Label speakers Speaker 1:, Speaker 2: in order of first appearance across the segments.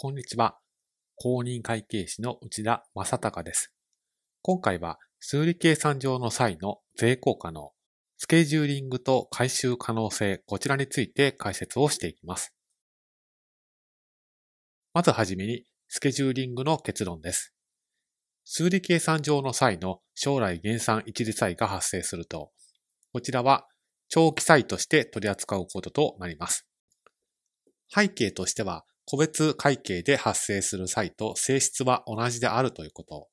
Speaker 1: こんにちは。公認会計士の内田正隆です。今回は数理計算上の際の税効果のスケジューリングと回収可能性、こちらについて解説をしていきます。まずはじめにスケジューリングの結論です。数理計算上の際の将来減算一時債が発生すると、こちらは長期債として取り扱うこととなります。背景としては、個別会計で発生する際と性質は同じであるということ。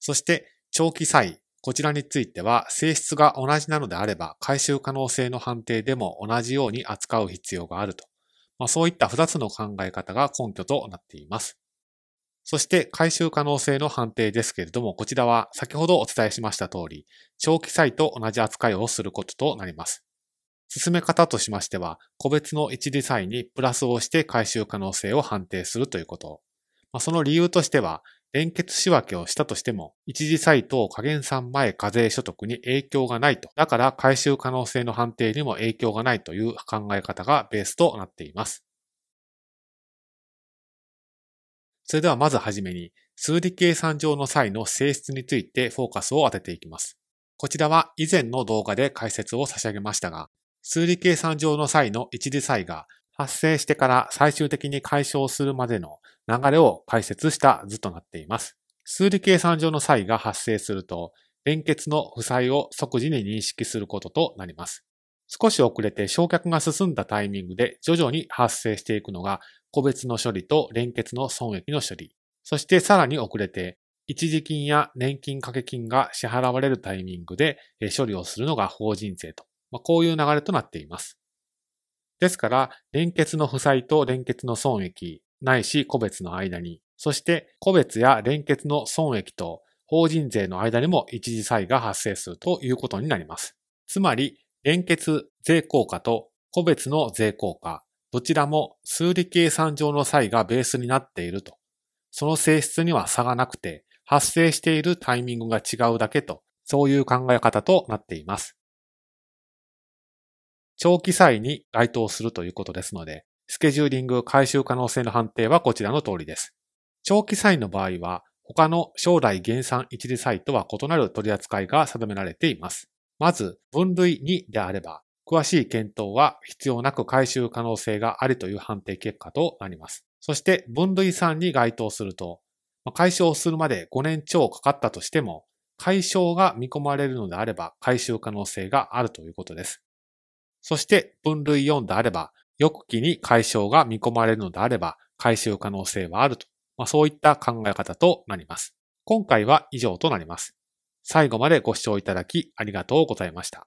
Speaker 1: そして、長期債、こちらについては性質が同じなのであれば、回収可能性の判定でも同じように扱う必要があると。まあ、そういった二つの考え方が根拠となっています。そして、回収可能性の判定ですけれども、こちらは先ほどお伝えしました通り、長期債と同じ扱いをすることとなります。進め方としましては、個別の一時債にプラスをして回収可能性を判定するということ。まあ、その理由としては、連結仕分けをしたとしても、一時債等加減算前課税所得に影響がないと。だから回収可能性の判定にも影響がないという考え方がベースとなっています。それではまずはじめに、数理計算上の際の性質についてフォーカスを当てていきます。こちらは以前の動画で解説を差し上げましたが、数理計算上の際の一時差異が発生してから最終的に解消するまでの流れを解説した図となっています。数理計算上の差異が発生すると、連結の負債を即時に認識することとなります。少し遅れて焼却が進んだタイミングで徐々に発生していくのが個別の処理と連結の損益の処理。そしてさらに遅れて一時金や年金掛け金が支払われるタイミングで処理をするのが法人税とまあ、こういう流れとなっています。ですから、連結の負債と連結の損益、ないし個別の間に、そして個別や連結の損益と法人税の間にも一時差異が発生するということになります。つまり、連結税効果と個別の税効果、どちらも数理計算上の差異がベースになっていると。その性質には差がなくて、発生しているタイミングが違うだけと、そういう考え方となっています。長期債に該当するということですので、スケジューリング回収可能性の判定はこちらの通りです。長期債の場合は、他の将来減産一時債とは異なる取り扱いが定められています。まず、分類2であれば、詳しい検討は必要なく回収可能性がありという判定結果となります。そして分類3に該当すると、解消するまで5年超かかったとしても、解消が見込まれるのであれば回収可能性があるということです。そして分類4であれば、翌期に解消が見込まれるのであれば、回収可能性はあると。まあ、そういった考え方となります。今回は以上となります。最後までご視聴いただきありがとうございました。